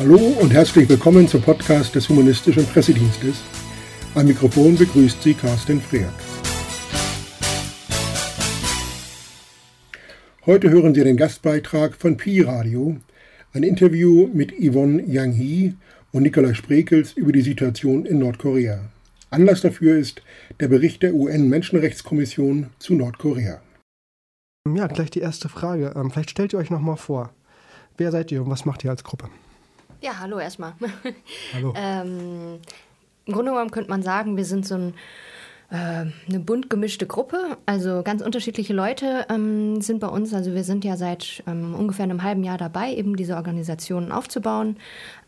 Hallo und herzlich willkommen zum Podcast des Humanistischen Pressedienstes. Am Mikrofon begrüßt Sie Carsten Freak. Heute hören Sie den Gastbeitrag von Pi Radio, ein Interview mit Yvonne Yang Hee und Nikolai Sprekels über die Situation in Nordkorea. Anlass dafür ist der Bericht der UN-Menschenrechtskommission zu Nordkorea. Ja, gleich die erste Frage. Ähm, vielleicht stellt ihr euch noch mal vor. Wer seid ihr und was macht ihr als Gruppe? Ja, hallo erstmal. Hallo. ähm, Im Grunde genommen könnte man sagen, wir sind so ein, äh, eine bunt gemischte Gruppe. Also ganz unterschiedliche Leute ähm, sind bei uns. Also wir sind ja seit ähm, ungefähr einem halben Jahr dabei, eben diese Organisationen aufzubauen.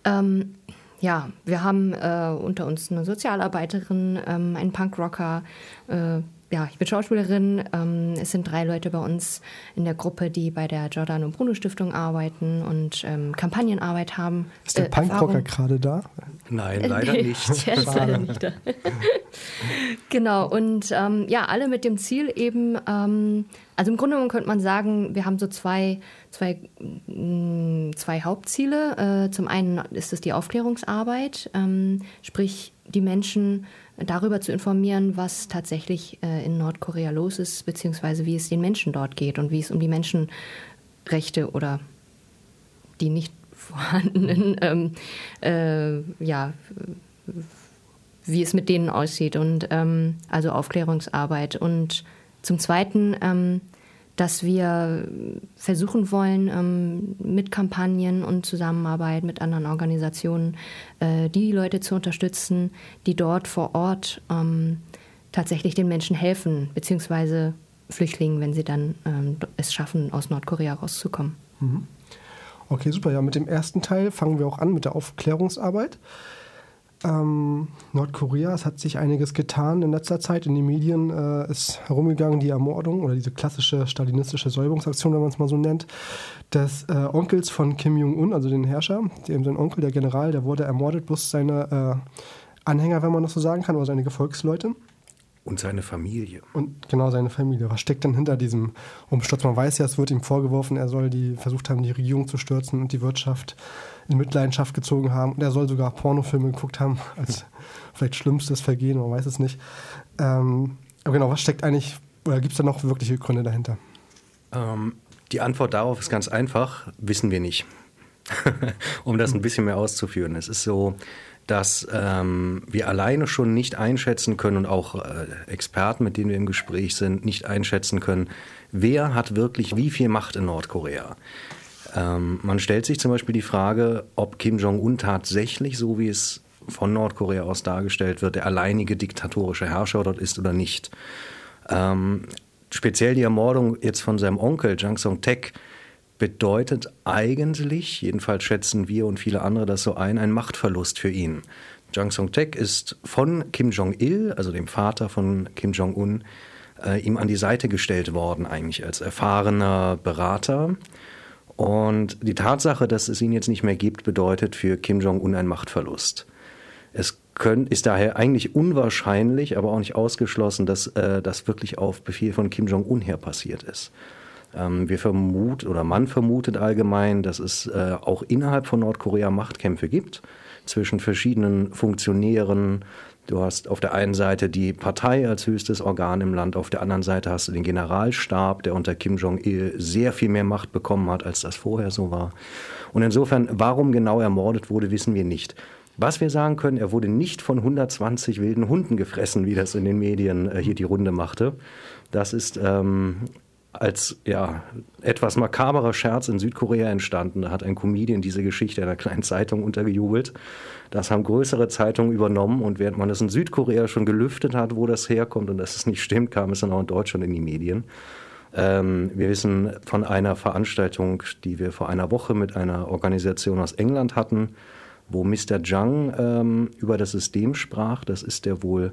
Ähm, ja, wir haben äh, unter uns eine Sozialarbeiterin, ähm, einen Punkrocker, äh, ja, ich bin Schauspielerin. Ähm, es sind drei Leute bei uns in der Gruppe, die bei der Jordan und Bruno Stiftung arbeiten und ähm, Kampagnenarbeit haben. Ist der Äh, Punkrocker gerade da? Nein, leider Nee, nicht. Der ist leider nicht da. genau, und ähm, ja, alle mit dem Ziel eben, ähm, also im Grunde genommen könnte man sagen, wir haben so zwei, zwei, mh, zwei Hauptziele. Äh, zum einen ist es die Aufklärungsarbeit, ähm, sprich die Menschen darüber zu informieren, was tatsächlich äh, in Nordkorea los ist, beziehungsweise wie es den Menschen dort geht und wie es um die Menschenrechte oder die nicht vorhandenen, ähm, äh, ja, wie es mit denen aussieht und ähm, also Aufklärungsarbeit. Und zum Zweiten, ähm, dass wir versuchen wollen, ähm, mit Kampagnen und Zusammenarbeit mit anderen Organisationen äh, die Leute zu unterstützen, die dort vor Ort ähm, tatsächlich den Menschen helfen, beziehungsweise Flüchtlingen, wenn sie dann ähm, es schaffen, aus Nordkorea rauszukommen. Okay, super. Ja, mit dem ersten Teil fangen wir auch an mit der Aufklärungsarbeit. Ähm, Nordkorea, es hat sich einiges getan in letzter Zeit. In den Medien äh, ist herumgegangen die Ermordung oder diese klassische stalinistische Säuberungsaktion, wenn man es mal so nennt, des äh, Onkels von Kim Jong-un, also den Herrscher. Dem sein Onkel, der General, der wurde ermordet, plus seine äh, Anhänger, wenn man das so sagen kann, oder seine Gefolgsleute. Und seine Familie. Und genau seine Familie. Was steckt denn hinter diesem Umsturz? Man weiß ja, es wird ihm vorgeworfen, er soll die versucht haben, die Regierung zu stürzen und die Wirtschaft in Mitleidenschaft gezogen haben. Und er soll sogar Pornofilme geguckt haben, als vielleicht schlimmstes Vergehen, man weiß es nicht. Ähm, aber genau, was steckt eigentlich, oder gibt es da noch wirkliche Gründe dahinter? Ähm, die Antwort darauf ist ganz einfach, wissen wir nicht. um das ein bisschen mehr auszuführen. Es ist so, dass ähm, wir alleine schon nicht einschätzen können und auch äh, Experten, mit denen wir im Gespräch sind, nicht einschätzen können, wer hat wirklich wie viel Macht in Nordkorea. Ähm, man stellt sich zum Beispiel die Frage, ob Kim Jong-un tatsächlich, so wie es von Nordkorea aus dargestellt wird, der alleinige diktatorische Herrscher dort ist oder nicht. Ähm, speziell die Ermordung jetzt von seinem Onkel Jang Song-Tek bedeutet eigentlich, jedenfalls schätzen wir und viele andere das so ein, ein Machtverlust für ihn. Jang Song-Tek ist von Kim Jong-il, also dem Vater von Kim Jong-un, äh, ihm an die Seite gestellt worden, eigentlich als erfahrener Berater. Und die Tatsache, dass es ihn jetzt nicht mehr gibt, bedeutet für Kim Jong-un einen Machtverlust. Es können, ist daher eigentlich unwahrscheinlich, aber auch nicht ausgeschlossen, dass äh, das wirklich auf Befehl von Kim Jong-un her passiert ist. Ähm, wir vermuten oder man vermutet allgemein, dass es äh, auch innerhalb von Nordkorea Machtkämpfe gibt zwischen verschiedenen Funktionären. Du hast auf der einen Seite die Partei als höchstes Organ im Land, auf der anderen Seite hast du den Generalstab, der unter Kim Jong-il sehr viel mehr Macht bekommen hat, als das vorher so war. Und insofern, warum genau ermordet wurde, wissen wir nicht. Was wir sagen können, er wurde nicht von 120 wilden Hunden gefressen, wie das in den Medien äh, hier die Runde machte. Das ist ähm, als ja, etwas makaberer Scherz in Südkorea entstanden. Da hat ein Comedian diese Geschichte einer kleinen Zeitung untergejubelt. Das haben größere Zeitungen übernommen und während man es in Südkorea schon gelüftet hat, wo das herkommt und dass es nicht stimmt, kam es dann auch in Deutschland in die Medien. Ähm, wir wissen von einer Veranstaltung, die wir vor einer Woche mit einer Organisation aus England hatten, wo Mr. Jung ähm, über das System sprach. Das ist der wohl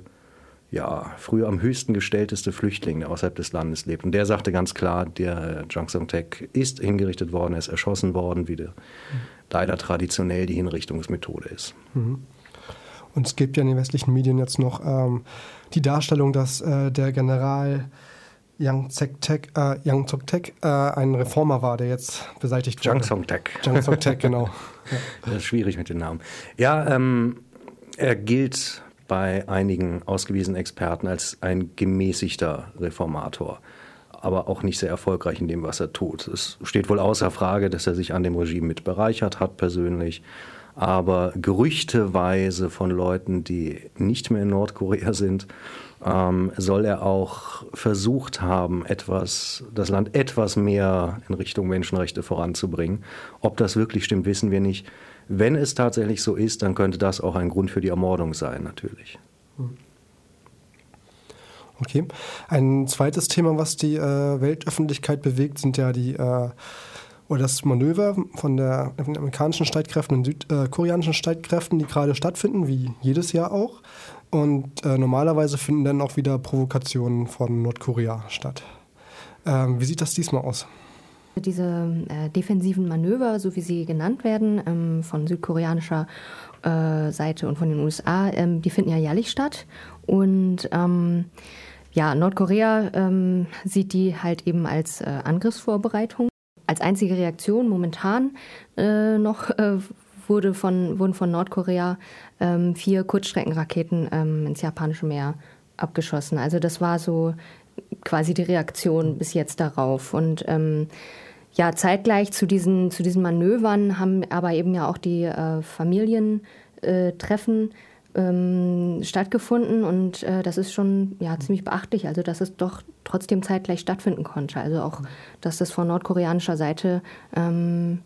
ja, früher am höchsten gestellteste Flüchtling, der außerhalb des Landes lebt. Und der sagte ganz klar, der Jung Song-Tek ist hingerichtet worden, er ist erschossen worden, wie der, leider traditionell die Hinrichtungsmethode ist. Und es gibt ja in den westlichen Medien jetzt noch ähm, die Darstellung, dass äh, der General Yang Zek-Tek, äh, Yang äh, ein Reformer war, der jetzt beseitigt wurde. Jang Song-Tek. Jang Song-Tek, genau. Ja. Das ist schwierig mit den Namen. Ja, ähm, er gilt bei einigen ausgewiesenen Experten als ein gemäßigter Reformator, aber auch nicht sehr erfolgreich in dem, was er tut. Es steht wohl außer Frage, dass er sich an dem Regime mit bereichert hat persönlich aber gerüchteweise von Leuten, die nicht mehr in Nordkorea sind, ähm, soll er auch versucht haben, etwas, das Land etwas mehr in Richtung Menschenrechte voranzubringen. Ob das wirklich stimmt, wissen wir nicht. Wenn es tatsächlich so ist, dann könnte das auch ein Grund für die Ermordung sein, natürlich. Okay. Ein zweites Thema, was die äh, Weltöffentlichkeit bewegt, sind ja die äh, oder das Manöver von, der, von den amerikanischen Streitkräften und südkoreanischen Streitkräften, die gerade stattfinden, wie jedes Jahr auch. Und äh, normalerweise finden dann auch wieder Provokationen von Nordkorea statt. Ähm, wie sieht das diesmal aus? Diese äh, defensiven Manöver, so wie sie genannt werden, ähm, von südkoreanischer äh, Seite und von den USA, ähm, die finden ja jährlich statt. Und ähm, ja, Nordkorea ähm, sieht die halt eben als äh, Angriffsvorbereitung als einzige Reaktion momentan äh, noch äh, wurde von, wurden von Nordkorea ähm, vier Kurzstreckenraketen ins japanische Meer abgeschossen. Also das war so quasi die Reaktion bis jetzt darauf. Und ähm, ja, zeitgleich zu diesen, zu diesen Manövern haben aber eben ja auch die äh, Familientreffen ähm, stattgefunden und äh, das ist schon ja, ziemlich beachtlich, also dass es doch trotzdem zeitgleich stattfinden konnte. Also auch, dass das von nordkoreanischer Seite ähm,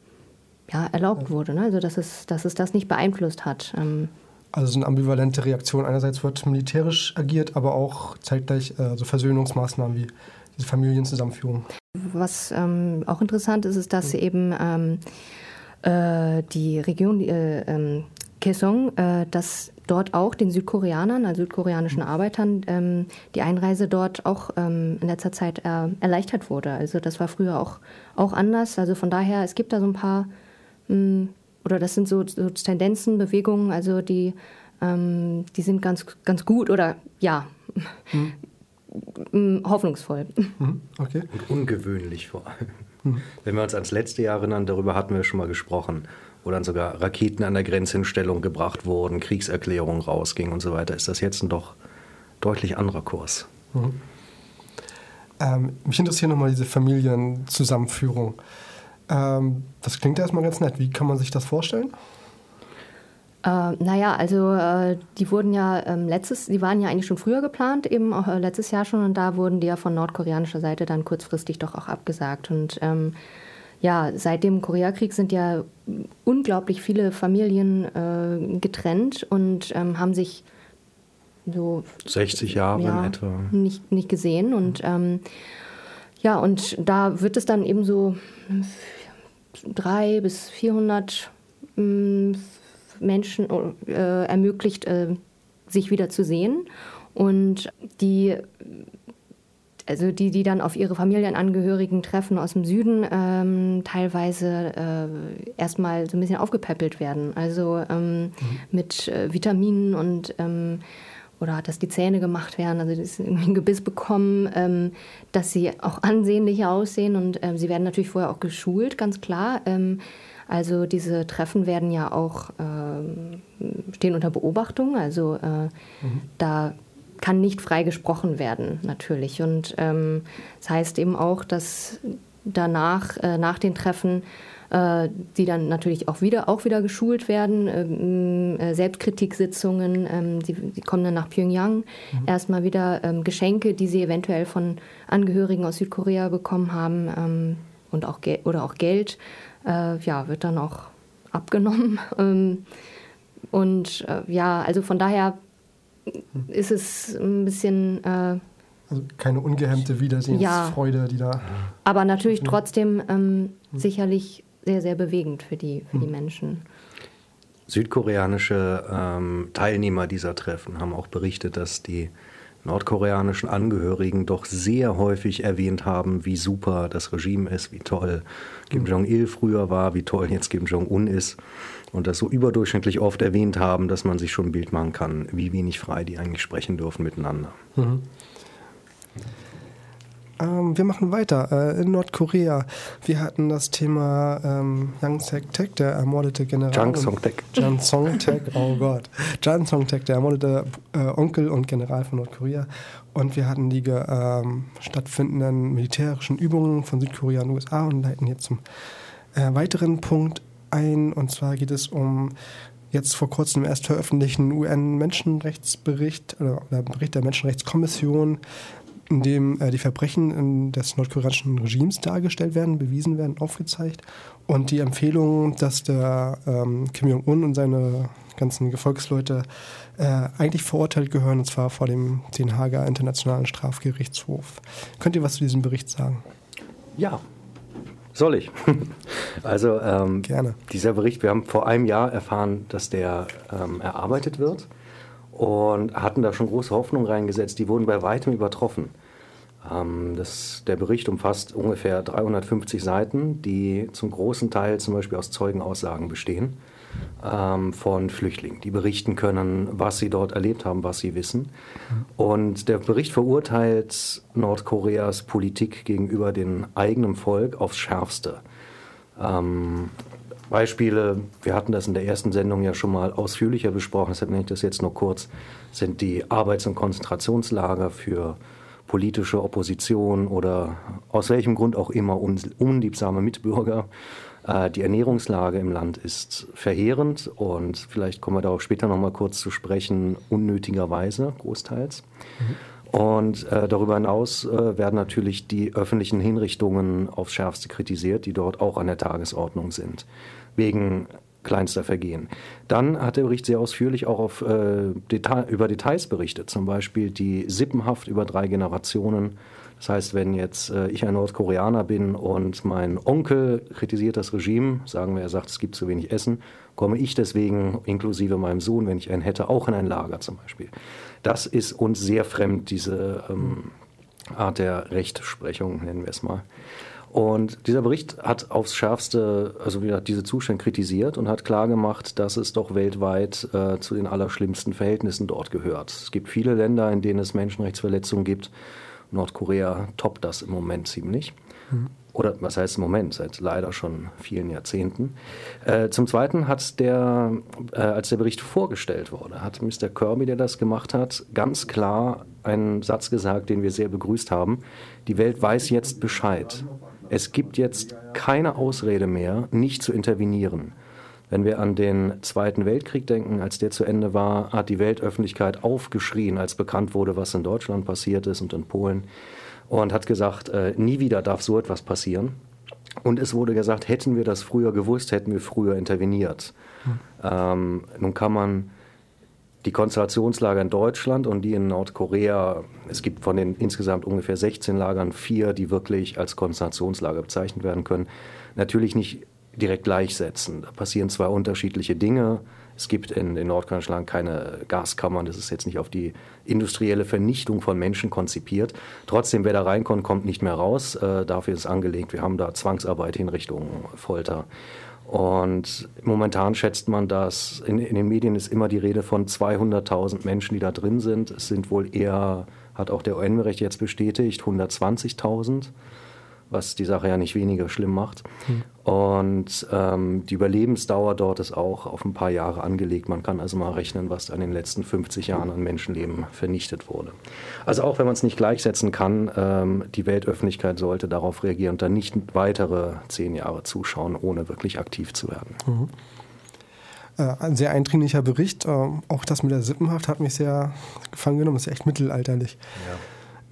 ja, erlaubt wurde, ne? also dass es, dass es das nicht beeinflusst hat. Ähm, also so eine ambivalente Reaktion. Einerseits wird militärisch agiert, aber auch zeitgleich äh, so Versöhnungsmaßnahmen wie diese Familienzusammenführung. Was ähm, auch interessant ist, ist, dass mhm. eben ähm, äh, die Region äh, ähm, Kaesong, äh, dass dort auch den Südkoreanern, also südkoreanischen Arbeitern, ähm, die Einreise dort auch ähm, in letzter Zeit äh, erleichtert wurde. Also das war früher auch, auch anders. Also von daher, es gibt da so ein paar, mh, hm, oder das sind so, so Tendenzen, Bewegungen, also die, ähm, die sind ganz, ganz gut oder ja. Mhm. Hoffnungsvoll. Mhm. Okay. Und ungewöhnlich vor allem. Mhm. Wenn wir uns ans letzte Jahr erinnern, darüber hatten wir schon mal gesprochen wo dann sogar Raketen an der Grenze in Stellung gebracht wurden, Kriegserklärungen rausgingen und so weiter, ist das jetzt ein doch deutlich anderer Kurs. Mhm. Ähm, mich interessiert nochmal diese Familienzusammenführung. Ähm, das klingt erstmal ganz nett. Wie kann man sich das vorstellen? Äh, naja, also äh, die wurden ja ähm, letztes, die waren ja eigentlich schon früher geplant, eben auch äh, letztes Jahr schon, und da wurden die ja von nordkoreanischer Seite dann kurzfristig doch auch abgesagt. Und ähm, ja, seit dem Koreakrieg sind ja unglaublich viele Familien äh, getrennt und ähm, haben sich so 60 Jahre ja, in etwa nicht, nicht gesehen. Und ähm, ja, und da wird es dann eben so drei bis 400 äh, Menschen äh, ermöglicht, äh, sich wieder zu sehen. Und die also die, die dann auf ihre Familienangehörigen treffen aus dem Süden, ähm, teilweise äh, erstmal so ein bisschen aufgepäppelt werden. Also ähm, mhm. mit äh, Vitaminen und ähm, oder dass die Zähne gemacht werden, also dass sie irgendwie ein Gebiss bekommen, ähm, dass sie auch ansehnlicher aussehen und ähm, sie werden natürlich vorher auch geschult, ganz klar. Also diese Treffen werden ja auch stehen unter Beobachtung, also äh, mhm. da kann nicht frei gesprochen werden, natürlich. Und ähm, das heißt eben auch, dass danach, äh, nach den Treffen, äh, die dann natürlich auch wieder, auch wieder geschult werden, ähm, äh, Selbstkritiksitzungen, ähm, sie, sie, kommen dann nach Pyongyang, mhm. erstmal wieder ähm, Geschenke, die sie eventuell von Angehörigen aus Südkorea bekommen haben und auch oder auch Geld, äh, ja, wird dann auch abgenommen. Ähm, und äh, ja, also von daher ist es ein bisschen. Äh, also keine ungehemmte Wiedersehensfreude, ja, die da. Aber natürlich trotzdem ähm, hm. sicherlich sehr, sehr bewegend für die, für hm. die Menschen. Südkoreanische ähm, Teilnehmer dieser Treffen haben auch berichtet, dass die nordkoreanischen Angehörigen doch sehr häufig erwähnt haben, wie super das Regime ist, wie toll Kim hm. Jong-il früher war, wie toll jetzt Kim Jong-un ist und das so überdurchschnittlich oft erwähnt haben, dass man sich schon ein Bild machen kann, wie wenig frei die eigentlich sprechen dürfen miteinander. Mhm. Ähm, wir machen weiter. Äh, in Nordkorea. Wir hatten das Thema ähm, Yang Sek-Tek, der ermordete General. Jang Song-Tek. Jan Song-Tek, oh Gott. Jan Song-Tek, der ermordete äh, Onkel und General von Nordkorea. Und wir hatten die ähm, stattfindenden militärischen Übungen von Südkorea und USA und leiten jetzt zum äh, weiteren Punkt ein. Und zwar geht es um jetzt vor kurzem erst veröffentlichten UN-Menschenrechtsbericht oder, oder, Bericht der Menschenrechtskommission, in dem äh, die Verbrechen des nordkoreanischen Regimes dargestellt werden, bewiesen werden, aufgezeigt und die Empfehlung, dass der ähm, Kim Jong-un und seine ganzen Gefolgsleute äh, eigentlich verurteilt gehören, und zwar vor dem Den Haager Internationalen Strafgerichtshof. Könnt ihr was zu diesem Bericht sagen? Ja, soll ich? Also ähm, Gerne. dieser Bericht, wir haben vor einem Jahr erfahren, dass der ähm, erarbeitet wird und hatten da schon große Hoffnungen reingesetzt. Die wurden bei weitem übertroffen. Ähm, das, der Bericht umfasst ungefähr 350 Seiten, die zum großen Teil zum Beispiel aus Zeugenaussagen bestehen ähm, von Flüchtlingen, die berichten können, was sie dort erlebt haben, was sie wissen. Und der Bericht verurteilt Nordkoreas Politik gegenüber dem eigenen Volk aufs Schärfste. Ähm, Beispiele, wir hatten das in der ersten Sendung ja schon mal ausführlicher besprochen, deshalb nenne ich das jetzt nur kurz, sind die Arbeits- und Konzentrationslager für politische Opposition oder aus welchem Grund auch immer unliebsame Mitbürger. Äh, die Ernährungslage im Land ist verheerend und vielleicht kommen wir darauf später noch mal kurz zu sprechen, unnötigerweise großteils. Mhm. Und äh, darüber hinaus äh, werden natürlich die öffentlichen Hinrichtungen aufs Schärfste kritisiert, die dort auch an der Tagesordnung sind, wegen kleinster Vergehen. Dann hat der Bericht sehr ausführlich auch auf, äh, Deta über Details berichtet, zum Beispiel die Sippenhaft über drei Generationen. Das heißt, wenn jetzt äh, ich ein Nordkoreaner bin und mein Onkel kritisiert das Regime, sagen wir, er sagt, es gibt zu wenig Essen, komme ich deswegen, inklusive meinem Sohn, wenn ich einen hätte, auch in ein Lager zum Beispiel. Das ist uns sehr fremd, diese ähm, Art der Rechtsprechung, nennen wir es mal. Und dieser Bericht hat aufs Schärfste, also wieder diese Zustände kritisiert und hat klargemacht, dass es doch weltweit äh, zu den allerschlimmsten Verhältnissen dort gehört. Es gibt viele Länder, in denen es Menschenrechtsverletzungen gibt. Nordkorea toppt das im Moment ziemlich. Mhm oder was heißt im Moment, seit leider schon vielen Jahrzehnten. Äh, zum Zweiten hat der, äh, als der Bericht vorgestellt wurde, hat Mr. Kirby, der das gemacht hat, ganz klar einen Satz gesagt, den wir sehr begrüßt haben. Die Welt weiß jetzt Bescheid. Es gibt jetzt keine Ausrede mehr, nicht zu intervenieren. Wenn wir an den Zweiten Weltkrieg denken, als der zu Ende war, hat die Weltöffentlichkeit aufgeschrien, als bekannt wurde, was in Deutschland passiert ist und in Polen und hat gesagt, äh, nie wieder darf so etwas passieren. Und es wurde gesagt, hätten wir das früher gewusst, hätten wir früher interveniert. Hm. Ähm, nun kann man die Konzentrationslager in Deutschland und die in Nordkorea, es gibt von den insgesamt ungefähr 16 Lagern vier, die wirklich als Konzentrationslager bezeichnet werden können, natürlich nicht direkt gleichsetzen. Da passieren zwei unterschiedliche Dinge. Es gibt in, in Norddeutschland keine Gaskammern. Das ist jetzt nicht auf die industrielle Vernichtung von Menschen konzipiert. Trotzdem, wer da reinkommt, kommt nicht mehr raus. Äh, dafür ist angelegt. Wir haben da Zwangsarbeit, Hinrichtung, Folter. Und momentan schätzt man, dass in, in den Medien ist immer die Rede von 200.000 Menschen, die da drin sind. Es sind wohl eher, hat auch der UN-Bericht jetzt bestätigt, 120.000 was die Sache ja nicht weniger schlimm macht. Mhm. Und ähm, die Überlebensdauer dort ist auch auf ein paar Jahre angelegt. Man kann also mal rechnen, was in den letzten 50 Jahren an Menschenleben vernichtet wurde. Also auch wenn man es nicht gleichsetzen kann, ähm, die Weltöffentlichkeit sollte darauf reagieren und dann nicht weitere zehn Jahre zuschauen, ohne wirklich aktiv zu werden. Mhm. Äh, ein sehr eindringlicher Bericht. Äh, auch das mit der Sippenhaft hat mich sehr gefangen genommen. Das ist echt mittelalterlich. Ja.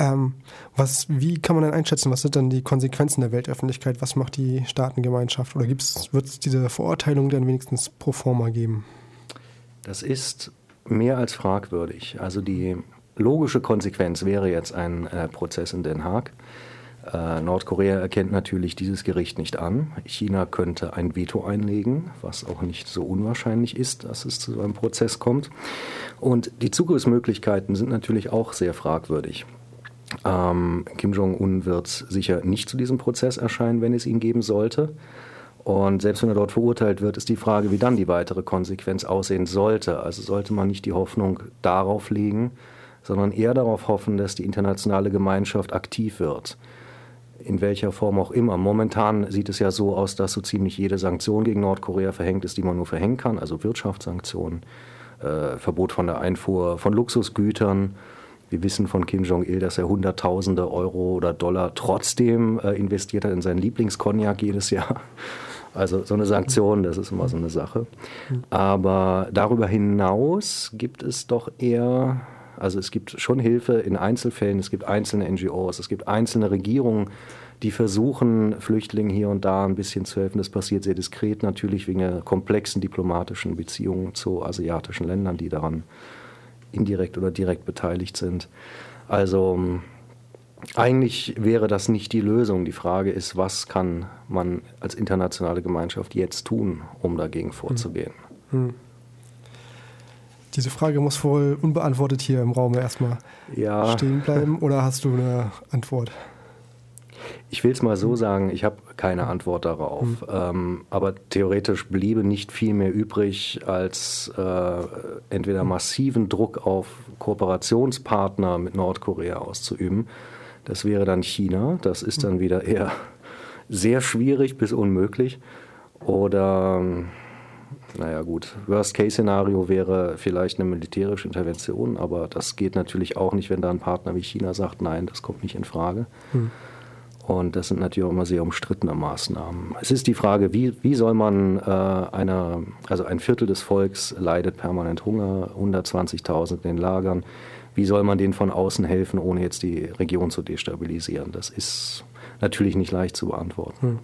Ähm, was, wie kann man denn einschätzen, was sind denn die Konsequenzen der Weltöffentlichkeit? Was macht die Staatengemeinschaft? Oder wird es diese Verurteilung dann wenigstens pro forma geben? Das ist mehr als fragwürdig. Also die logische Konsequenz wäre jetzt ein äh, Prozess in Den Haag. Äh, Nordkorea erkennt natürlich dieses Gericht nicht an. China könnte ein Veto einlegen, was auch nicht so unwahrscheinlich ist, dass es zu einem Prozess kommt. Und die Zugriffsmöglichkeiten sind natürlich auch sehr fragwürdig. Ähm, Kim Jong-un wird sicher nicht zu diesem Prozess erscheinen, wenn es ihn geben sollte. Und selbst wenn er dort verurteilt wird, ist die Frage, wie dann die weitere Konsequenz aussehen sollte. Also sollte man nicht die Hoffnung darauf legen, sondern eher darauf hoffen, dass die internationale Gemeinschaft aktiv wird. In welcher Form auch immer. Momentan sieht es ja so aus, dass so ziemlich jede Sanktion gegen Nordkorea verhängt ist, die man nur verhängen kann, also Wirtschaftssanktionen, äh, Verbot von der Einfuhr von Luxusgütern. Wir wissen von Kim Jong-il, dass er Hunderttausende Euro oder Dollar trotzdem äh, investiert hat in seinen Lieblingskognak jedes Jahr. Also so eine Sanktion, das ist immer so eine Sache. Aber darüber hinaus gibt es doch eher, also es gibt schon Hilfe in Einzelfällen, es gibt einzelne NGOs, es gibt einzelne Regierungen, die versuchen, Flüchtlingen hier und da ein bisschen zu helfen. Das passiert sehr diskret natürlich wegen der komplexen diplomatischen Beziehungen zu asiatischen Ländern, die daran indirekt oder direkt beteiligt sind. Also eigentlich wäre das nicht die Lösung. Die Frage ist, was kann man als internationale Gemeinschaft jetzt tun, um dagegen vorzugehen? Hm. hm. Diese Frage muss wohl unbeantwortet hier im Raum erstmal ja. stehen bleiben oder hast du eine Antwort? Ich will es mal so sagen, ich habe keine Antwort darauf. Mhm. Ähm, aber theoretisch bliebe nicht viel mehr übrig, als äh, entweder massiven Druck auf Kooperationspartner mit Nordkorea auszuüben das wäre dann China. Das ist dann wieder eher sehr schwierig bis unmöglich. Oder, naja gut, Worst-Case-Szenario wäre vielleicht eine militärische Intervention, aber das geht natürlich auch nicht, wenn da ein Partner wie China sagt, nein, das kommt nicht in Frage. Hm. Und das sind natürlich auch immer sehr umstrittene Maßnahmen. Es ist die Frage, wie, wie soll man äh, einer, also ein Viertel des Volks leidet permanent Hunger, 120.000 in den Lagern wie soll man denen von außen helfen, ohne jetzt die Region zu destabilisieren? Das ist natürlich nicht leicht zu beantworten. Hm.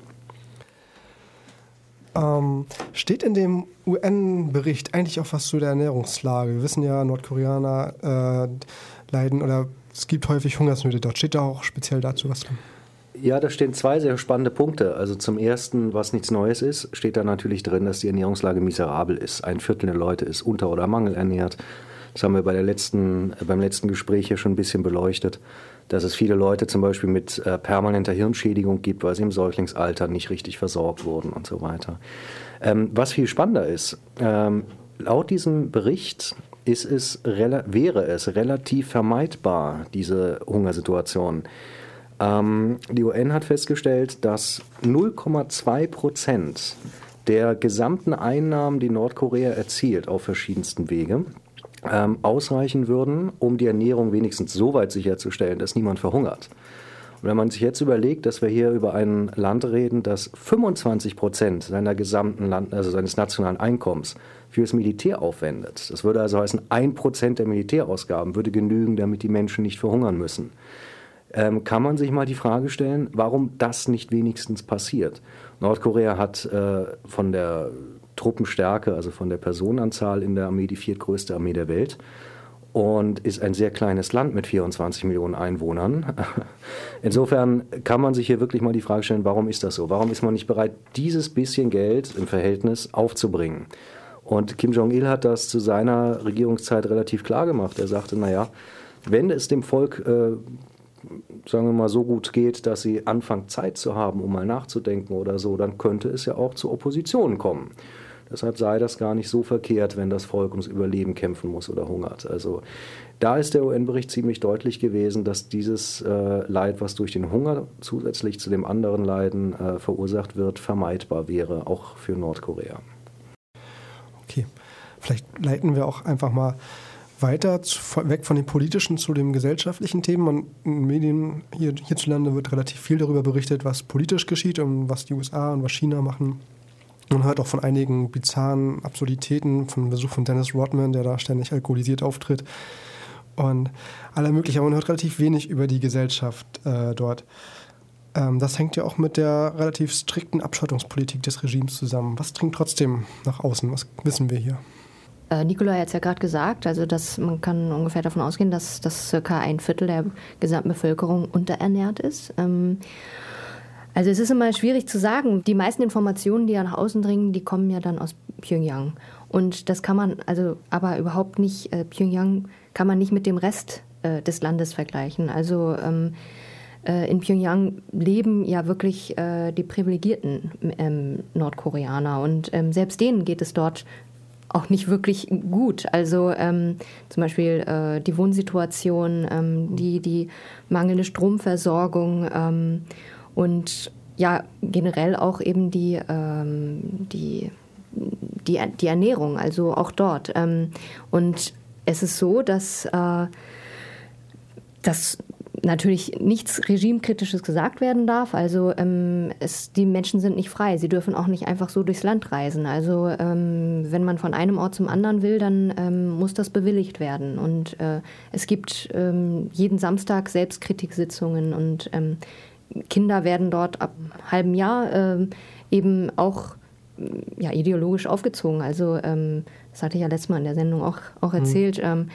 Ähm, steht in dem UN-Bericht eigentlich auch was zu der Ernährungslage? Wir wissen ja, Nordkoreaner äh, leiden oder es gibt häufig Hungersnöte dort. Steht da auch speziell dazu was drin? Ja, da stehen zwei sehr spannende Punkte. Also zum ersten, was nichts Neues ist, steht da natürlich drin, dass die Ernährungslage miserabel ist. Ein Viertel der Leute ist unter- oder mangelernährt. Das haben wir bei der letzten, beim letzten Gespräch hier schon ein bisschen beleuchtet, dass es viele Leute zum Beispiel mit äh, permanenter Hirnschädigung gibt, weil sie im Säuglingsalter nicht richtig versorgt wurden und so weiter. Ähm, was viel spannender ist, ähm, laut diesem Bericht ist es, wäre es relativ vermeidbar, diese Hungersituation. Ähm, die UN hat festgestellt, dass 0,2 Prozent der gesamten Einnahmen, die Nordkorea erzielt, auf verschiedensten Wege, ähm, ausreichen würden, um die Ernährung wenigstens so weit sicherzustellen, dass niemand verhungert. Und wenn man sich jetzt überlegt, dass wir hier über ein Land reden, das 25 Prozent seiner gesamten Land, also seines nationalen Einkommens fürs Militär aufwendet, das würde also heißen, ein Prozent der Militärausgaben würde genügen, damit die Menschen nicht verhungern müssen. Ähm, kann man sich mal die Frage stellen, warum das nicht wenigstens passiert? Nordkorea hat äh, von der Truppenstärke, also von der Personenanzahl in der Armee die viertgrößte Armee der Welt und ist ein sehr kleines Land mit 24 Millionen Einwohnern. Insofern kann man sich hier wirklich mal die Frage stellen, warum ist das so? Warum ist man nicht bereit, dieses bisschen Geld im Verhältnis aufzubringen? Und Kim Jong-il hat das zu seiner Regierungszeit relativ klar gemacht. Er sagte, naja, wenn es dem Volk, äh, sagen wir mal, so gut geht, dass sie anfangen Zeit zu haben, um mal nachzudenken oder so, dann könnte es ja auch zur Opposition kommen. Deshalb sei das gar nicht so verkehrt, wenn das Volk ums Überleben kämpfen muss oder hungert. Also da ist der UN-Bericht ziemlich deutlich gewesen, dass dieses äh, Leid, was durch den Hunger zusätzlich zu dem anderen Leiden äh, verursacht wird, vermeidbar wäre, auch für Nordkorea. Okay, vielleicht leiten wir auch einfach mal weiter zu, weg von den politischen zu den gesellschaftlichen Themen. Man, in Medien hier, hierzulande wird relativ viel darüber berichtet, was politisch geschieht und was die USA und was China machen. Man hört auch von einigen bizarren Absurditäten, von Besuch von Dennis Rodman, der da ständig alkoholisiert auftritt. Und aller möglichen, aber man hört relativ wenig über die Gesellschaft äh, dort. Ähm, das hängt ja auch mit der relativ strikten Abschottungspolitik des Regimes zusammen. Was dringt trotzdem nach außen? Was wissen wir hier? Äh, Nikolai hat es ja gerade gesagt, also dass man kann ungefähr davon ausgehen, dass, dass circa ein Viertel der gesamten Bevölkerung unterernährt ist. Ähm, also es ist immer schwierig zu sagen. Die meisten Informationen, die ja nach außen dringen, die kommen ja dann aus Pyongyang. Und das kann man also aber überhaupt nicht, äh, Pyongyang kann man nicht mit dem Rest äh, des Landes vergleichen. Also ähm, äh, in Pyongyang leben ja wirklich äh, die privilegierten ähm, Nordkoreaner und ähm, selbst denen geht es dort auch nicht wirklich gut. Also ähm, zum Beispiel äh, die Wohnsituation, ähm, die, die mangelnde Stromversorgung ähm, und ja, generell auch eben die, ähm, die, die, die Ernährung, also auch dort. Ähm, und es ist so, dass, äh, dass natürlich nichts Regimekritisches gesagt werden darf. Also ähm, es, die Menschen sind nicht frei. Sie dürfen auch nicht einfach so durchs Land reisen. Also ähm, wenn man von einem Ort zum anderen will, dann ähm, muss das bewilligt werden. Und äh, es gibt ähm, jeden Samstag Selbstkritiksitzungen und ähm, Kinder werden dort ab halben Jahr äh, eben auch ja, ideologisch aufgezogen. Also ähm, das hatte ich ja letztes Mal in der Sendung auch, auch mhm. erzählt. Mhm.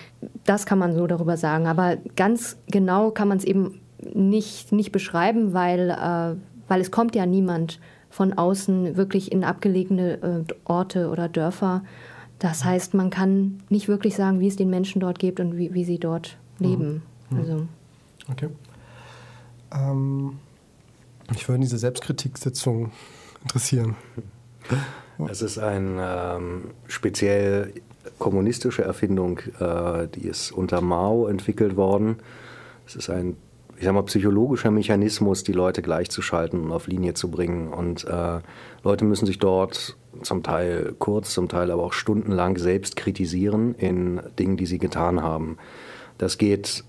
das kann man so darüber sagen. Aber ganz genau kann man es eben nicht, nicht beschreiben, weil, äh, weil es kommt ja niemand von außen wirklich in abgelegene äh, Orte oder Dörfer. Das heißt, man kann nicht wirklich sagen, wie es den Menschen dort geht und wie, wie sie dort mhm. leben. Mhm. Also. Okay. Ähm, mich würde diese Selbstkritiksitzung interessieren. Es ist eine ähm, speziell kommunistische Erfindung, äh, die ist unter Mao entwickelt worden. Es ist ein, ich sag mal, psychologischer Mechanismus, die Leute gleichzuschalten und auf Linie zu bringen. Und äh, Leute müssen sich dort zum Teil kurz, zum Teil aber auch stundenlang selbst kritisieren in Dingen, die sie getan haben. Das geht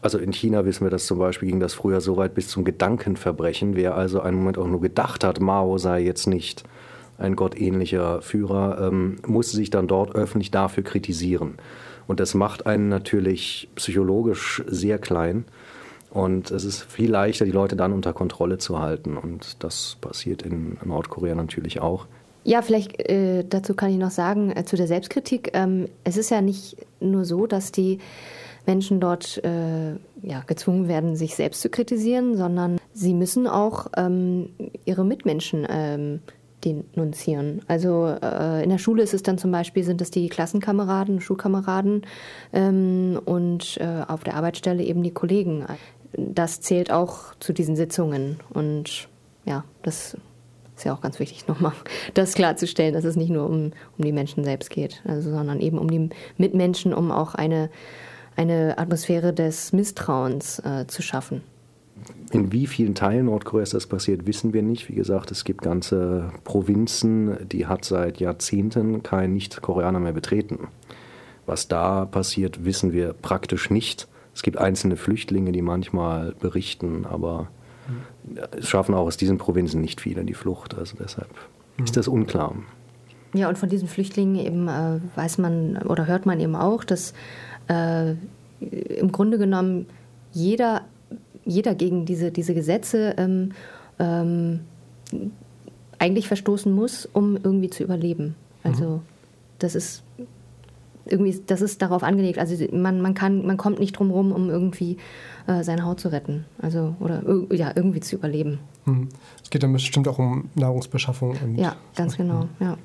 also in China wissen wir das zum Beispiel, ging das früher so weit bis zum Gedankenverbrechen. Wer also einen Moment auch nur gedacht hat, Mao sei jetzt nicht ein gottähnlicher Führer, ähm, musste sich dann dort öffentlich dafür kritisieren. Und das macht einen natürlich psychologisch sehr klein. Und es ist viel leichter, die Leute dann unter Kontrolle zu halten. Und das passiert in Nordkorea natürlich auch. Ja, vielleicht äh, dazu kann ich noch sagen, äh, zu der Selbstkritik. Ähm, es ist ja nicht nur so, dass die Menschen dort äh, ja, gezwungen werden, sich selbst zu kritisieren, sondern sie müssen auch ähm, ihre Mitmenschen ähm, denunzieren. Also äh, in der Schule ist es dann zum Beispiel, sind es die Klassenkameraden, Schulkameraden ähm, und äh, auf der Arbeitsstelle eben die Kollegen. Das zählt auch zu diesen Sitzungen und ja, das ist ja auch ganz wichtig, nochmal das klarzustellen, dass es nicht nur um, um die Menschen selbst geht, also, sondern eben um die Mitmenschen, um auch eine, eine Atmosphäre des Misstrauens äh, zu schaffen. In wie vielen Teilen Nordkoreas das passiert, wissen wir nicht. Wie gesagt, es gibt ganze Provinzen, die hat seit Jahrzehnten kein Nicht-Koreaner mehr betreten. Was da passiert, wissen wir praktisch nicht. Es gibt einzelne Flüchtlinge, die manchmal berichten, aber es schaffen auch aus diesen Provinzen nicht viele die Flucht. Also deshalb ist das unklar. Ja, und von diesen Flüchtlingen eben äh, weiß man oder hört man eben auch, dass äh, im Grunde genommen jeder jeder gegen diese, diese Gesetze ähm, ähm, eigentlich verstoßen muss, um irgendwie zu überleben. Also mhm. das ist irgendwie, das ist darauf angelegt. Also man, man kann, man kommt nicht drum rum, um irgendwie äh, seine Haut zu retten. Also oder ja, irgendwie zu überleben. Mhm. Es geht dann bestimmt auch um Nahrungsbeschaffung und Ja, ganz so. genau, ja.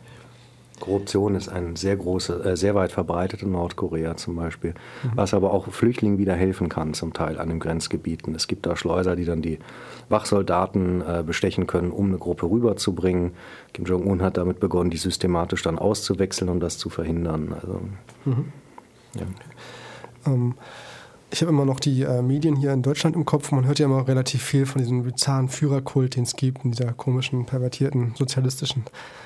Korruption ist ein sehr große, äh, sehr weit verbreitet in Nordkorea zum Beispiel, mhm. was aber auch Flüchtlingen wieder helfen kann, zum Teil an den Grenzgebieten. Es gibt da Schleuser, die dann die Wachsoldaten äh, bestechen können, um eine Gruppe rüberzubringen. Kim Jong-un hat damit begonnen, die systematisch dann auszuwechseln, um das zu verhindern. Also, mhm. ja. ähm, ich habe immer noch die äh, Medien hier in Deutschland im Kopf. Man hört ja immer relativ viel von diesem bizarren Führerkult, den es gibt, in dieser komischen, pervertierten, sozialistischen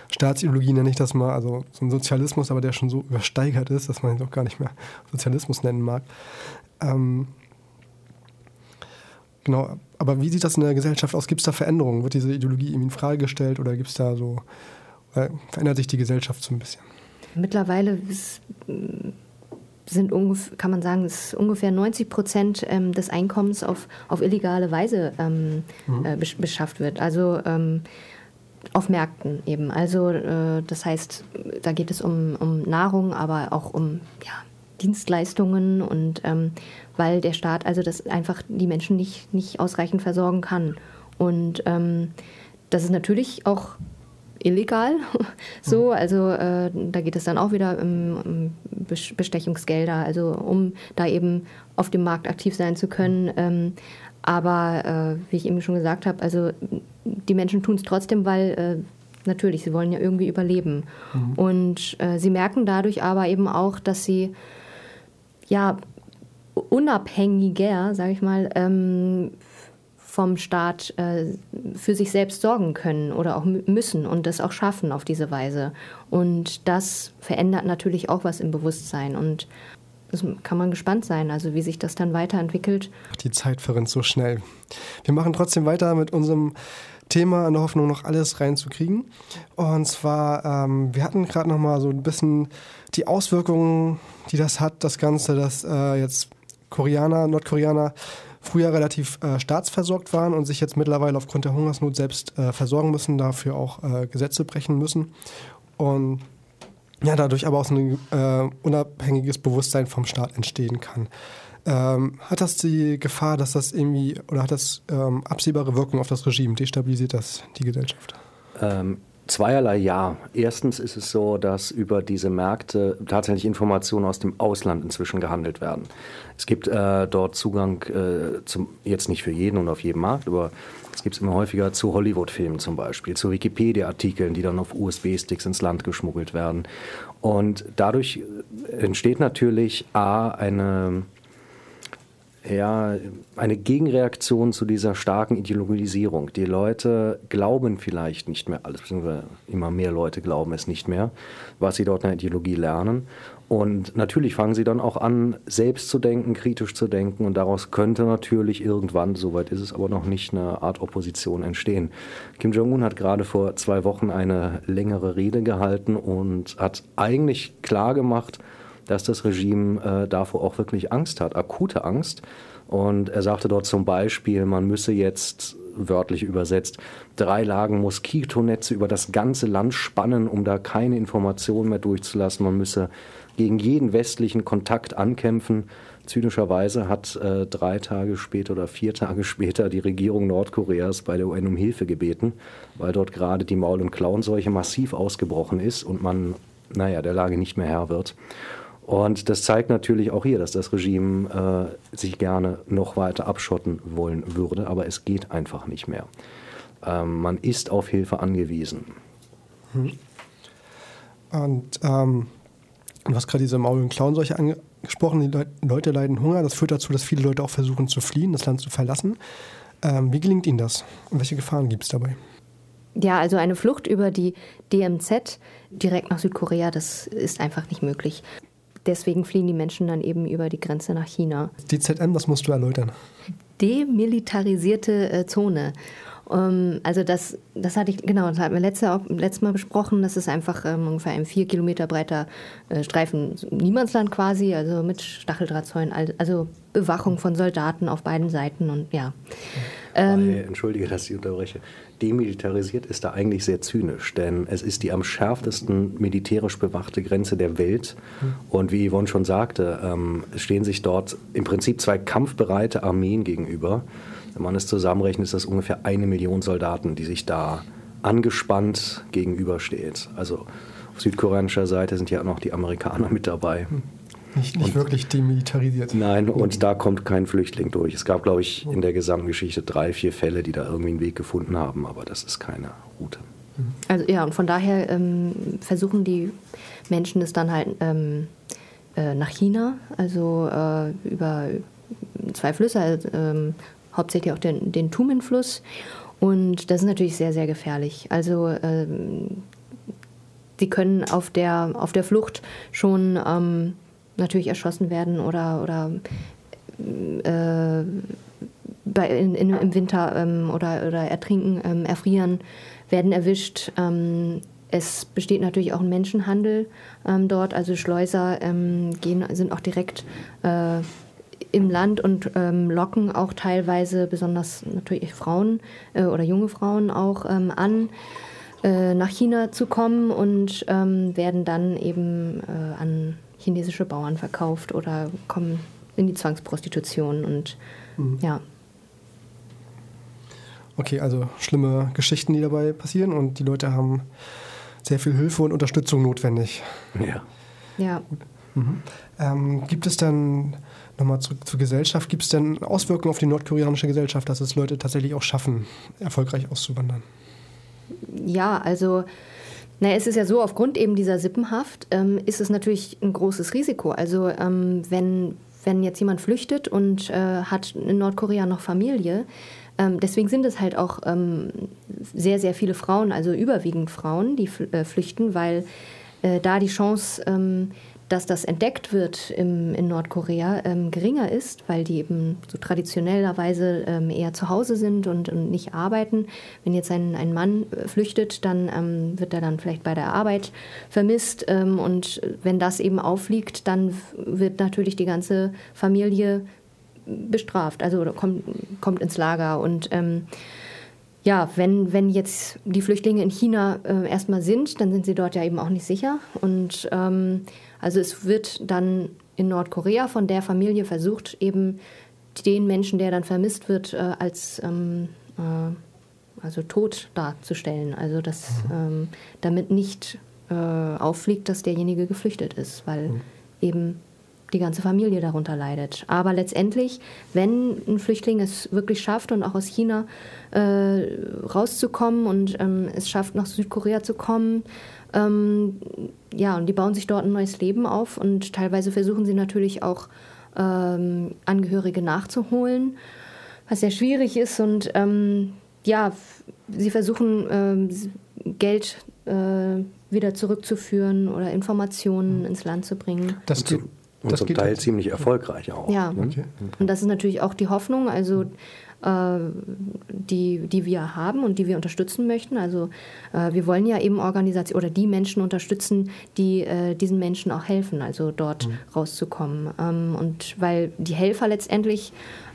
Staatsideologie, nenne ich das mal. Also so ein Sozialismus, aber der schon so übersteigert ist, dass man ihn doch gar nicht mehr Sozialismus nennen mag. Ähm, genau, aber wie sieht das in der Gesellschaft aus? Gibt es da Veränderungen? Wird diese Ideologie in Frage gestellt oder gibt es da so, äh, verändert sich die Gesellschaft so ein bisschen? Mittlerweile ist sind kann man sagen, ist ungefähr 90 Prozent ähm, des Einkommens auf, auf illegale Weise ähm, mhm. äh, beschafft wird. Also ähm, auf Märkten eben. Also äh, das heißt, da geht es um, um Nahrung, aber auch um ja, Dienstleistungen und ähm, weil der Staat also das einfach die Menschen nicht, nicht ausreichend versorgen kann. Und ähm, das ist natürlich auch illegal. so, mhm. also äh, da geht es dann auch wieder um, Bestechungsgelder, also um da eben auf dem Markt aktiv sein zu können. Ähm, aber äh, wie ich eben schon gesagt habe, also die Menschen tun es trotzdem, weil, äh, natürlich, sie wollen ja irgendwie überleben. Mhm. Und äh, sie merken dadurch aber eben auch, dass sie ja unabhängiger, sage ich mal, ähm, vom Staat äh, für sich selbst sorgen können oder auch müssen und das auch schaffen auf diese Weise. Und das verändert natürlich auch was im Bewusstsein. Und das kann man gespannt sein, also wie sich das dann weiterentwickelt. Die Zeit verrinnt so schnell. Wir machen trotzdem weiter mit unserem Thema in der Hoffnung, noch alles reinzukriegen. Und zwar, ähm, wir hatten gerade noch mal so ein bisschen die Auswirkungen, die das hat, das Ganze, dass äh, jetzt Koreaner, Nordkoreaner früher relativ äh, staatsversorgt waren und sich jetzt mittlerweile aufgrund der Hungersnot selbst äh, versorgen müssen, dafür auch äh, Gesetze brechen müssen. Und ja, dadurch aber auch so ein äh, unabhängiges Bewusstsein vom Staat entstehen kann. Ähm, hat das die Gefahr, dass das irgendwie oder hat das ähm, absehbare Wirkung auf das Regime? Destabilisiert das die Gesellschaft? Ähm, zweierlei ja. Erstens ist es so, dass über diese Märkte tatsächlich Informationen aus dem Ausland inzwischen gehandelt werden. Es gibt äh, dort Zugang äh, zum, jetzt nicht für jeden und auf jedem Markt, aber es gibt es immer häufiger zu Hollywood-Filmen zum Beispiel, zu Wikipedia-Artikeln, die dann auf USB-Sticks ins Land geschmuggelt werden. Und dadurch entsteht natürlich A, eine ja, eine Gegenreaktion zu dieser starken Ideologisierung. Die Leute glauben vielleicht nicht mehr alles, beziehungsweise immer mehr Leute glauben es nicht mehr, was sie dort in der Ideologie lernen. Und natürlich fangen sie dann auch an, selbst zu denken, kritisch zu denken. Und daraus könnte natürlich irgendwann, soweit ist es aber noch nicht, eine Art Opposition entstehen. Kim Jong-un hat gerade vor zwei Wochen eine längere Rede gehalten und hat eigentlich klar gemacht, dass das Regime äh, davor auch wirklich Angst hat, akute Angst. Und er sagte dort zum Beispiel, man müsse jetzt wörtlich übersetzt, drei Lagen Moskitonetze über das ganze Land spannen, um da keine Informationen mehr durchzulassen. Man müsse gegen jeden westlichen Kontakt ankämpfen. Zynischerweise hat äh, drei Tage später oder vier Tage später die Regierung Nordkoreas bei der UN um Hilfe gebeten, weil dort gerade die Maul- und Klauenseuche massiv ausgebrochen ist und man, naja, der Lage nicht mehr Herr wird. Und das zeigt natürlich auch hier, dass das Regime äh, sich gerne noch weiter abschotten wollen würde, aber es geht einfach nicht mehr. Ähm, man ist auf Hilfe angewiesen. Hm. Und ähm, du hast gerade diese Maul- und Klauenseuche angesprochen, die Le Leute leiden Hunger. Das führt dazu, dass viele Leute auch versuchen zu fliehen, das Land zu verlassen. Ähm, wie gelingt ihnen das und welche Gefahren gibt es dabei? Ja, also eine Flucht über die DMZ direkt nach Südkorea, das ist einfach nicht möglich deswegen fliehen die Menschen dann eben über die Grenze nach China. DZM, das musst du erläutern. Demilitarisierte äh, Zone. Um, ähm, also das, das hatte ich, genau, das hatten wir letzte, letztes Mal besprochen. Das ist einfach ähm, ungefähr ein vier Kilometer breiter äh, Streifen Niemandsland quasi, also mit Stacheldrahtzäunen, also Bewachung von Soldaten auf beiden Seiten und ja. Ähm, Entschuldige, dass ich unterbreche demilitarisiert ist da eigentlich sehr zynisch, denn es ist die am schärftesten militärisch bewachte Grenze der Welt. Und wie Yvonne schon sagte, ähm, stehen sich dort im Prinzip zwei kampfbereite Armeen gegenüber. Wenn man es zusammenrechnet, ist das ungefähr eine Million Soldaten, die sich da angespannt gegenübersteht. Also auf südkoreanischer Seite sind ja auch noch die Amerikaner mit dabei. Nicht, nicht wirklich demilitarisiert. Nein, und da kommt kein Flüchtling durch. Es gab, glaube ich, in der gesamten Geschichte drei, vier Fälle, die da irgendwie einen Weg gefunden haben, aber das ist keine Route. Also ja, und von daher ähm, versuchen die Menschen es dann halt ähm, äh, nach China, also äh, über zwei Flüsse, also, ähm, hauptsächlich auch den, den Tumen-Fluss. Und das ist natürlich sehr, sehr gefährlich. Also ähm, die können auf der, auf der Flucht schon ähm, natürlich erschossen werden oder, oder äh, bei, in, in, im Winter ähm, oder, oder ertrinken, ähm, erfrieren, werden erwischt. Ähm, es besteht natürlich auch ein Menschenhandel ähm, dort, also Schleuser ähm, gehen, sind auch direkt äh, im Land und ähm, locken auch teilweise besonders natürlich Frauen äh, oder junge Frauen auch an äh, nach China zu kommen und werden dann eben äh, an chinesische Bauern verkauft oder kommen in die Zwangsprostitution und mhm. ja. Okay, also schlimme Geschichten, die dabei passieren und die Leute haben sehr viel Hilfe und Unterstützung notwendig. Ja. Ja. Mhm. Ähm, gibt es dann, nochmal zurück zur Gesellschaft, gibt es denn Auswirkungen auf die nordkoreanische Gesellschaft, dass es Leute tatsächlich auch schaffen, erfolgreich auszuwandern? Ja, also naja, es ist ja so, aufgrund eben dieser Sippenhaft ähm, ist es natürlich ein großes Risiko. Also ähm, wenn, wenn jetzt jemand flüchtet und äh, hat in Nordkorea noch Familie, ähm, deswegen sind es halt auch ähm, sehr, sehr viele Frauen, also überwiegend Frauen, die äh, flüchten, weil äh, da die Chance, ähm, dass das entdeckt wird im, in Nordkorea, ähm, geringer ist, weil die eben so traditionellerweise ähm, eher zu Hause sind und, und, nicht arbeiten. Wenn jetzt ein, ein Mann äh, flüchtet, dann ähm, wird er dann vielleicht bei der Arbeit vermisst. Ähm, und wenn das eben aufliegt, dann wird natürlich die ganze Familie bestraft, also kommt, kommt ins Lager. Und ähm, ja, wenn, wenn jetzt die Flüchtlinge in China äh, erstmal sind, dann sind sie dort ja eben auch nicht sicher. Und ähm, also es wird dann in Nordkorea von der Familie versucht, eben den Menschen, der dann vermisst wird, äh, als ähm, äh, also tot darzustellen. Also dass mhm. ähm, damit nicht äh, auffliegt, dass derjenige geflüchtet ist, weil mhm. eben die ganze Familie darunter leidet. Aber letztendlich, wenn ein Flüchtling es wirklich schafft und auch aus China äh, rauszukommen und ähm, es schafft, nach Südkorea zu kommen, ähm, ja, und die bauen sich dort ein neues Leben auf und teilweise versuchen sie natürlich auch ähm, Angehörige nachzuholen, was sehr schwierig ist und ähm, ja, sie versuchen ähm, Geld äh, wieder zurückzuführen oder Informationen ins Land zu bringen. Das und das zum Teil ziemlich erfolgreich auch. Ja, ne? okay. und das ist natürlich auch die Hoffnung, also äh, die, die wir haben und die wir unterstützen möchten. Also äh, wir wollen ja eben Organisationen oder die Menschen unterstützen, die äh, diesen Menschen auch helfen, also dort mhm. rauszukommen. Ähm, und weil die Helfer letztendlich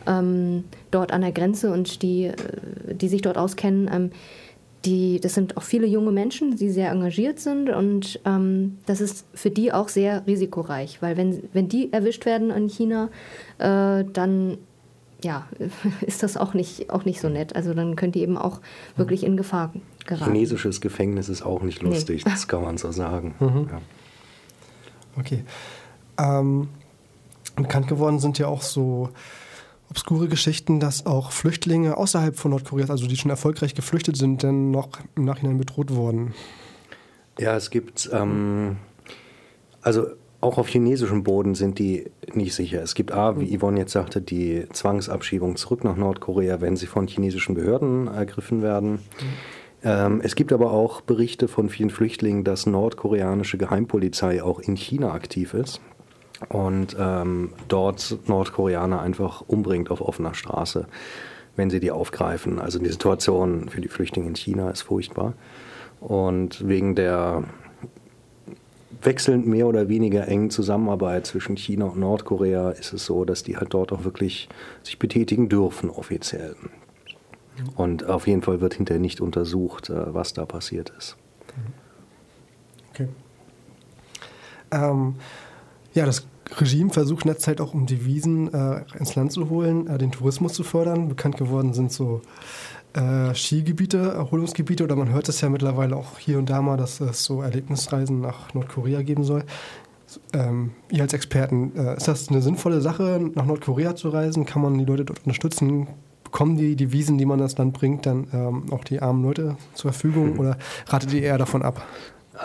ähm, dort an der Grenze und die, äh, die sich dort auskennen, ähm, die, das sind auch viele junge Menschen, die sehr engagiert sind und ähm, das ist für die auch sehr risikoreich, weil wenn, wenn die erwischt werden in China, äh, dann ja, ist das auch nicht, auch nicht so nett. Also dann könnt ihr eben auch wirklich in Gefahr geraten. Chinesisches Gefängnis ist auch nicht lustig, nee. das kann man so sagen. Mhm. Ja. Okay. Ähm, bekannt geworden sind ja auch so obskure Geschichten, dass auch Flüchtlinge außerhalb von Nordkorea, also die schon erfolgreich geflüchtet sind, dann noch im Nachhinein bedroht wurden. Ja, es gibt, ähm, also auch auf chinesischem Boden sind die nicht sicher. Es gibt A, wie Yvonne jetzt sagte, die Zwangsabschiebung zurück nach Nordkorea, wenn sie von chinesischen Behörden ergriffen werden. Mhm. Ähm, es gibt aber auch Berichte von vielen Flüchtlingen, dass nordkoreanische Geheimpolizei auch in China aktiv ist und ähm, dort Nordkoreaner einfach umbringt auf offener Straße, wenn sie die aufgreifen. Also die Situation für die Flüchtlinge in China ist furchtbar. Und wegen der wechselnd mehr oder weniger engen Zusammenarbeit zwischen China und Nordkorea ist es so, dass die halt dort auch wirklich sich betätigen dürfen offiziell. Und auf jeden Fall wird hinterher nicht untersucht, äh, was da passiert ist. Okay. Ähm, ja, das Regime versucht in der Zeit auch, um Devisen äh, ins Land zu holen, äh, den Tourismus zu fördern. Bekannt geworden sind so äh, Skigebiete, Erholungsgebiete oder man hört es ja mittlerweile auch hier und da mal, dass es so Erlebnisreisen nach Nordkorea geben soll. Ähm, ihr als Experten, äh, ist das eine sinnvolle Sache, nach Nordkorea zu reisen? Kann man die Leute dort unterstützen? Bekommen die Devisen, die man das Land bringt, dann ähm, auch die armen Leute zur Verfügung oder ratet ihr eher davon ab?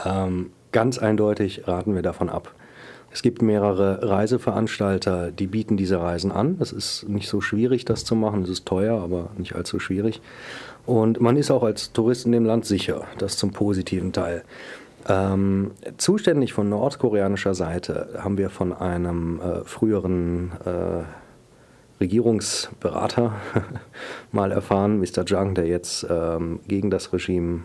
Ähm, ganz eindeutig raten wir davon ab. Es gibt mehrere Reiseveranstalter, die bieten diese Reisen an. Es ist nicht so schwierig, das zu machen. Es ist teuer, aber nicht allzu schwierig. Und man ist auch als Tourist in dem Land sicher. Das zum positiven Teil. Ähm, zuständig von nordkoreanischer Seite haben wir von einem äh, früheren äh, Regierungsberater mal erfahren, Mr. Jung, der jetzt ähm, gegen das Regime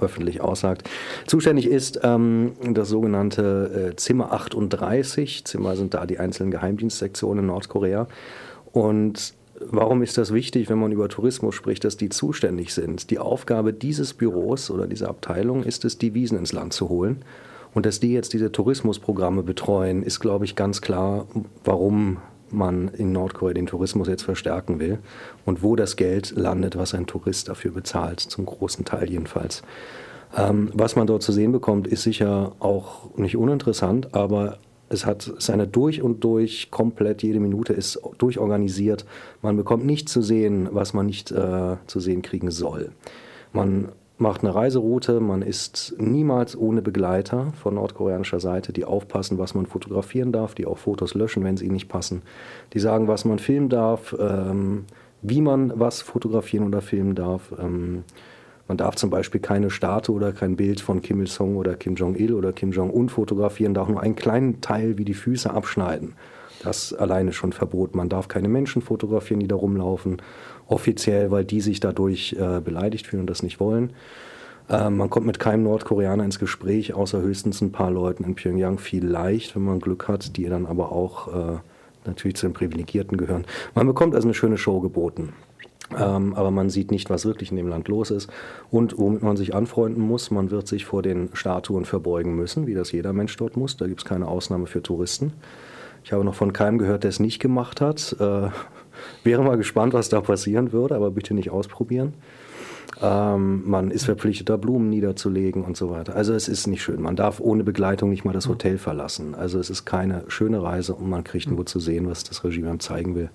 öffentlich aussagt. Zuständig ist ähm, das sogenannte äh, Zimmer 38. Zimmer sind da die einzelnen Geheimdienstsektionen in Nordkorea. Und warum ist das wichtig, wenn man über Tourismus spricht, dass die zuständig sind? Die Aufgabe dieses Büros oder dieser Abteilung ist es, die Wiesen ins Land zu holen. Und dass die jetzt diese Tourismusprogramme betreuen, ist, glaube ich, ganz klar, warum man in Nordkorea den Tourismus jetzt verstärken will und wo das Geld landet, was ein Tourist dafür bezahlt, zum großen Teil jedenfalls. Ähm, was man dort zu sehen bekommt, ist sicher auch nicht uninteressant, aber es hat seine durch und durch komplett, jede Minute ist durchorganisiert. Man bekommt nicht zu sehen, was man nicht äh, zu sehen kriegen soll. Man macht eine Reiseroute, man ist niemals ohne Begleiter von nordkoreanischer Seite, die aufpassen, was man fotografieren darf, die auch Fotos löschen, wenn sie ihnen nicht passen, die sagen, was man filmen darf, ähm, wie man was fotografieren oder filmen darf. Ähm, man darf zum Beispiel keine Statue oder kein Bild von Kim Il-sung oder Kim Jong-il oder Kim Jong-un fotografieren, darf nur einen kleinen Teil wie die Füße abschneiden. Das alleine schon Verbot. Man darf keine Menschen fotografieren, die da rumlaufen, offiziell, weil die sich dadurch äh, beleidigt fühlen und das nicht wollen. Äh, man kommt mit keinem Nordkoreaner ins Gespräch, außer höchstens ein paar Leuten in Pyongyang, vielleicht, wenn man Glück hat, die dann aber auch äh, natürlich zu den Privilegierten gehören. Man bekommt also eine schöne Show geboten. Ähm, aber man sieht nicht, was wirklich in dem Land los ist und womit man sich anfreunden muss. Man wird sich vor den Statuen verbeugen müssen, wie das jeder Mensch dort muss. Da gibt es keine Ausnahme für Touristen. Ich habe noch von keinem gehört, der es nicht gemacht hat. Äh, wäre mal gespannt, was da passieren würde, aber bitte nicht ausprobieren. Ähm, man ist verpflichtet, da Blumen niederzulegen und so weiter. Also es ist nicht schön. Man darf ohne Begleitung nicht mal das Hotel verlassen. Also es ist keine schöne Reise und man kriegt nur zu sehen, was das Regime einem zeigen will.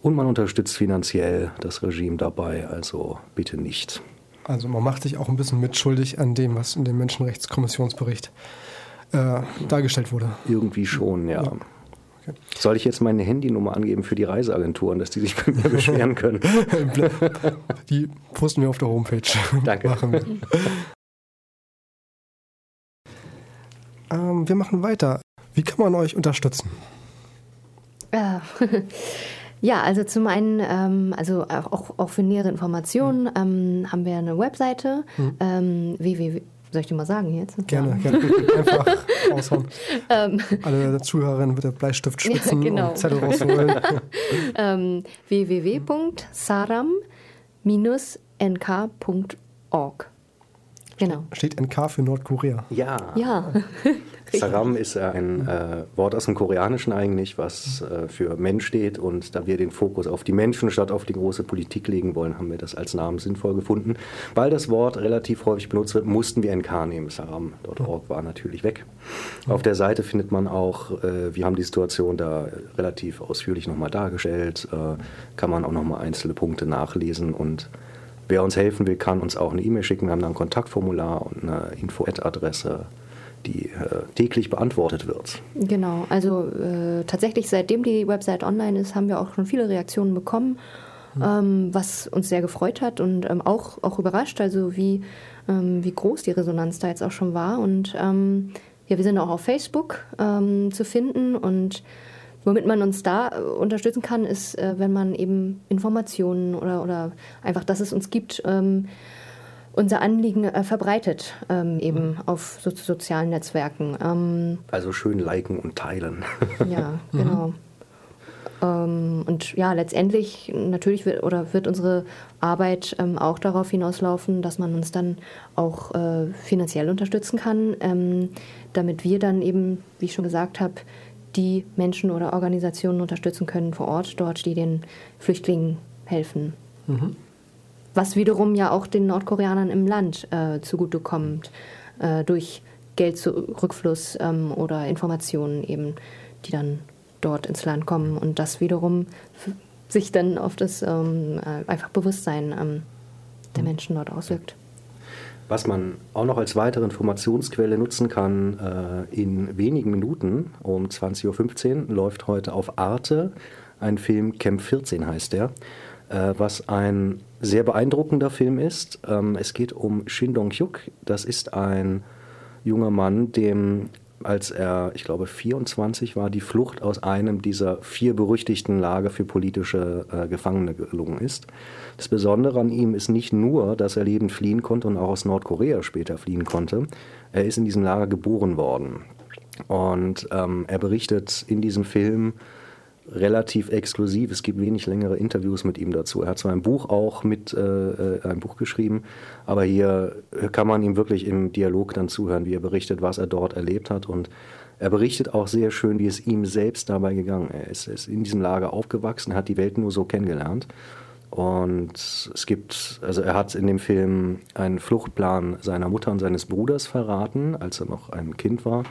Und man unterstützt finanziell das Regime dabei, also bitte nicht. Also man macht sich auch ein bisschen mitschuldig an dem, was in dem Menschenrechtskommissionsbericht äh, dargestellt wurde. Irgendwie schon, ja. ja. Okay. Soll ich jetzt meine Handynummer angeben für die Reiseagenturen, dass die sich bei mir beschweren können? die posten wir auf der Homepage. Danke. Machen wir. ähm, wir machen weiter. Wie kann man euch unterstützen? Ja. Ja, also zum einen, ähm, also auch, auch für nähere Informationen ähm, haben wir eine Webseite, mhm. ähm, www. Soll ich dir mal sagen jetzt? Gerne, ja. gerne. Einfach raushauen. Ähm. Alle Zuhörerinnen wird der Bleistift schwitzen ja, genau. und Zettel rausholen. ähm, www.saram-nk.org Genau. Steht NK für Nordkorea. Ja. Ja. Saram ist ein äh, Wort aus dem Koreanischen eigentlich, was äh, für Mensch steht. Und da wir den Fokus auf die Menschen statt auf die große Politik legen wollen, haben wir das als Namen sinnvoll gefunden. Weil das Wort relativ häufig benutzt wird, mussten wir NK nehmen. Saram.org war natürlich weg. Auf der Seite findet man auch, äh, wir haben die Situation da relativ ausführlich nochmal dargestellt, äh, kann man auch nochmal einzelne Punkte nachlesen und Wer uns helfen will, kann uns auch eine E-Mail schicken. Wir haben da ein Kontaktformular und eine Info-Adresse, die äh, täglich beantwortet wird. Genau, also äh, tatsächlich seitdem die Website online ist, haben wir auch schon viele Reaktionen bekommen, mhm. ähm, was uns sehr gefreut hat und ähm, auch, auch überrascht, also wie, ähm, wie groß die Resonanz da jetzt auch schon war. Und ähm, ja, wir sind auch auf Facebook ähm, zu finden und Womit man uns da äh, unterstützen kann, ist, äh, wenn man eben Informationen oder, oder einfach, dass es uns gibt, ähm, unser Anliegen äh, verbreitet, ähm, eben mhm. auf so, sozialen Netzwerken. Ähm, also schön liken und teilen. ja, genau. Mhm. Und ja, letztendlich natürlich wird, oder wird unsere Arbeit ähm, auch darauf hinauslaufen, dass man uns dann auch äh, finanziell unterstützen kann, ähm, damit wir dann eben, wie ich schon gesagt habe, die Menschen oder Organisationen unterstützen können vor Ort, dort, die den Flüchtlingen helfen. Mhm. Was wiederum ja auch den Nordkoreanern im Land äh, zugutekommt, äh, durch Geldzurückfluss ähm, oder Informationen eben, die dann dort ins Land kommen und das wiederum sich dann auf das ähm, äh, einfach Bewusstsein ähm, der mhm. Menschen dort auswirkt. Was man auch noch als weitere Informationsquelle nutzen kann, äh, in wenigen Minuten um 20.15 Uhr läuft heute auf Arte ein Film, Camp 14 heißt der, äh, was ein sehr beeindruckender Film ist. Ähm, es geht um Shin Dong-hyuk, das ist ein junger Mann, dem als er, ich glaube, 24 war, die Flucht aus einem dieser vier berüchtigten Lager für politische äh, Gefangene gelungen ist. Das Besondere an ihm ist nicht nur, dass er lebend fliehen konnte und auch aus Nordkorea später fliehen konnte. Er ist in diesem Lager geboren worden. Und ähm, er berichtet in diesem Film relativ exklusiv. Es gibt wenig längere Interviews mit ihm dazu. Er hat zwar ein Buch auch mit äh, äh ein Buch geschrieben, aber hier kann man ihm wirklich im Dialog dann zuhören, wie er berichtet, was er dort erlebt hat und er berichtet auch sehr schön, wie es ihm selbst dabei gegangen ist. Er ist in diesem Lager aufgewachsen, hat die Welt nur so kennengelernt und es gibt, also er hat in dem Film einen Fluchtplan seiner Mutter und seines Bruders verraten, als er noch ein Kind war.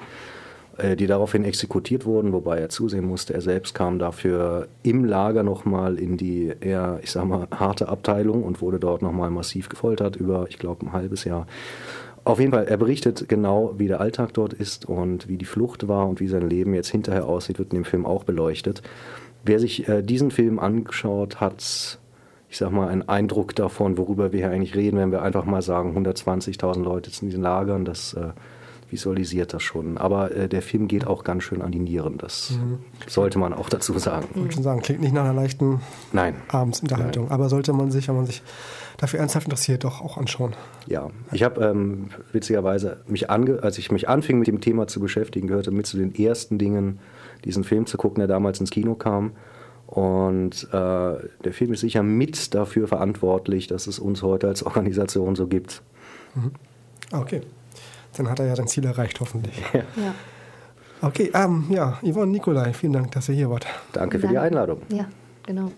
Äh, die daraufhin exekutiert wurden, wobei er zusehen musste, er selbst kam dafür im Lager nochmal in die eher, ich sag mal, harte Abteilung und wurde dort nochmal massiv gefoltert über, ich glaube, ein halbes Jahr. Auf jeden Fall, er berichtet genau, wie der Alltag dort ist und wie die Flucht war und wie sein Leben jetzt hinterher aussieht, wird in dem Film auch beleuchtet. Wer sich äh, diesen Film angeschaut hat, ich sag mal, einen Eindruck davon, worüber wir hier eigentlich reden, wenn wir einfach mal sagen, 120.000 Leute in diesen Lagern, das äh, visualisiert das schon. Aber äh, der Film geht auch ganz schön an die Nieren. Das mhm. sollte man auch dazu sagen. Ich würde schon sagen, klingt nicht nach einer leichten Nein. Abendsunterhaltung. Nein. Aber sollte man sich, wenn man sich dafür ernsthaft interessiert, doch auch anschauen. Ja, ich habe ähm, witzigerweise, mich ange als ich mich anfing mit dem Thema zu beschäftigen, gehörte mit zu den ersten Dingen, diesen Film zu gucken, der damals ins Kino kam. Und äh, der Film ist sicher mit dafür verantwortlich, dass es uns heute als Organisation so gibt. Mhm. Okay dann hat er ja sein Ziel erreicht, hoffentlich. Ja. ja. Okay, ähm, ja, Yvonne Nikolai, vielen Dank, dass ihr hier wart. Danke für die Einladung. Ja, genau.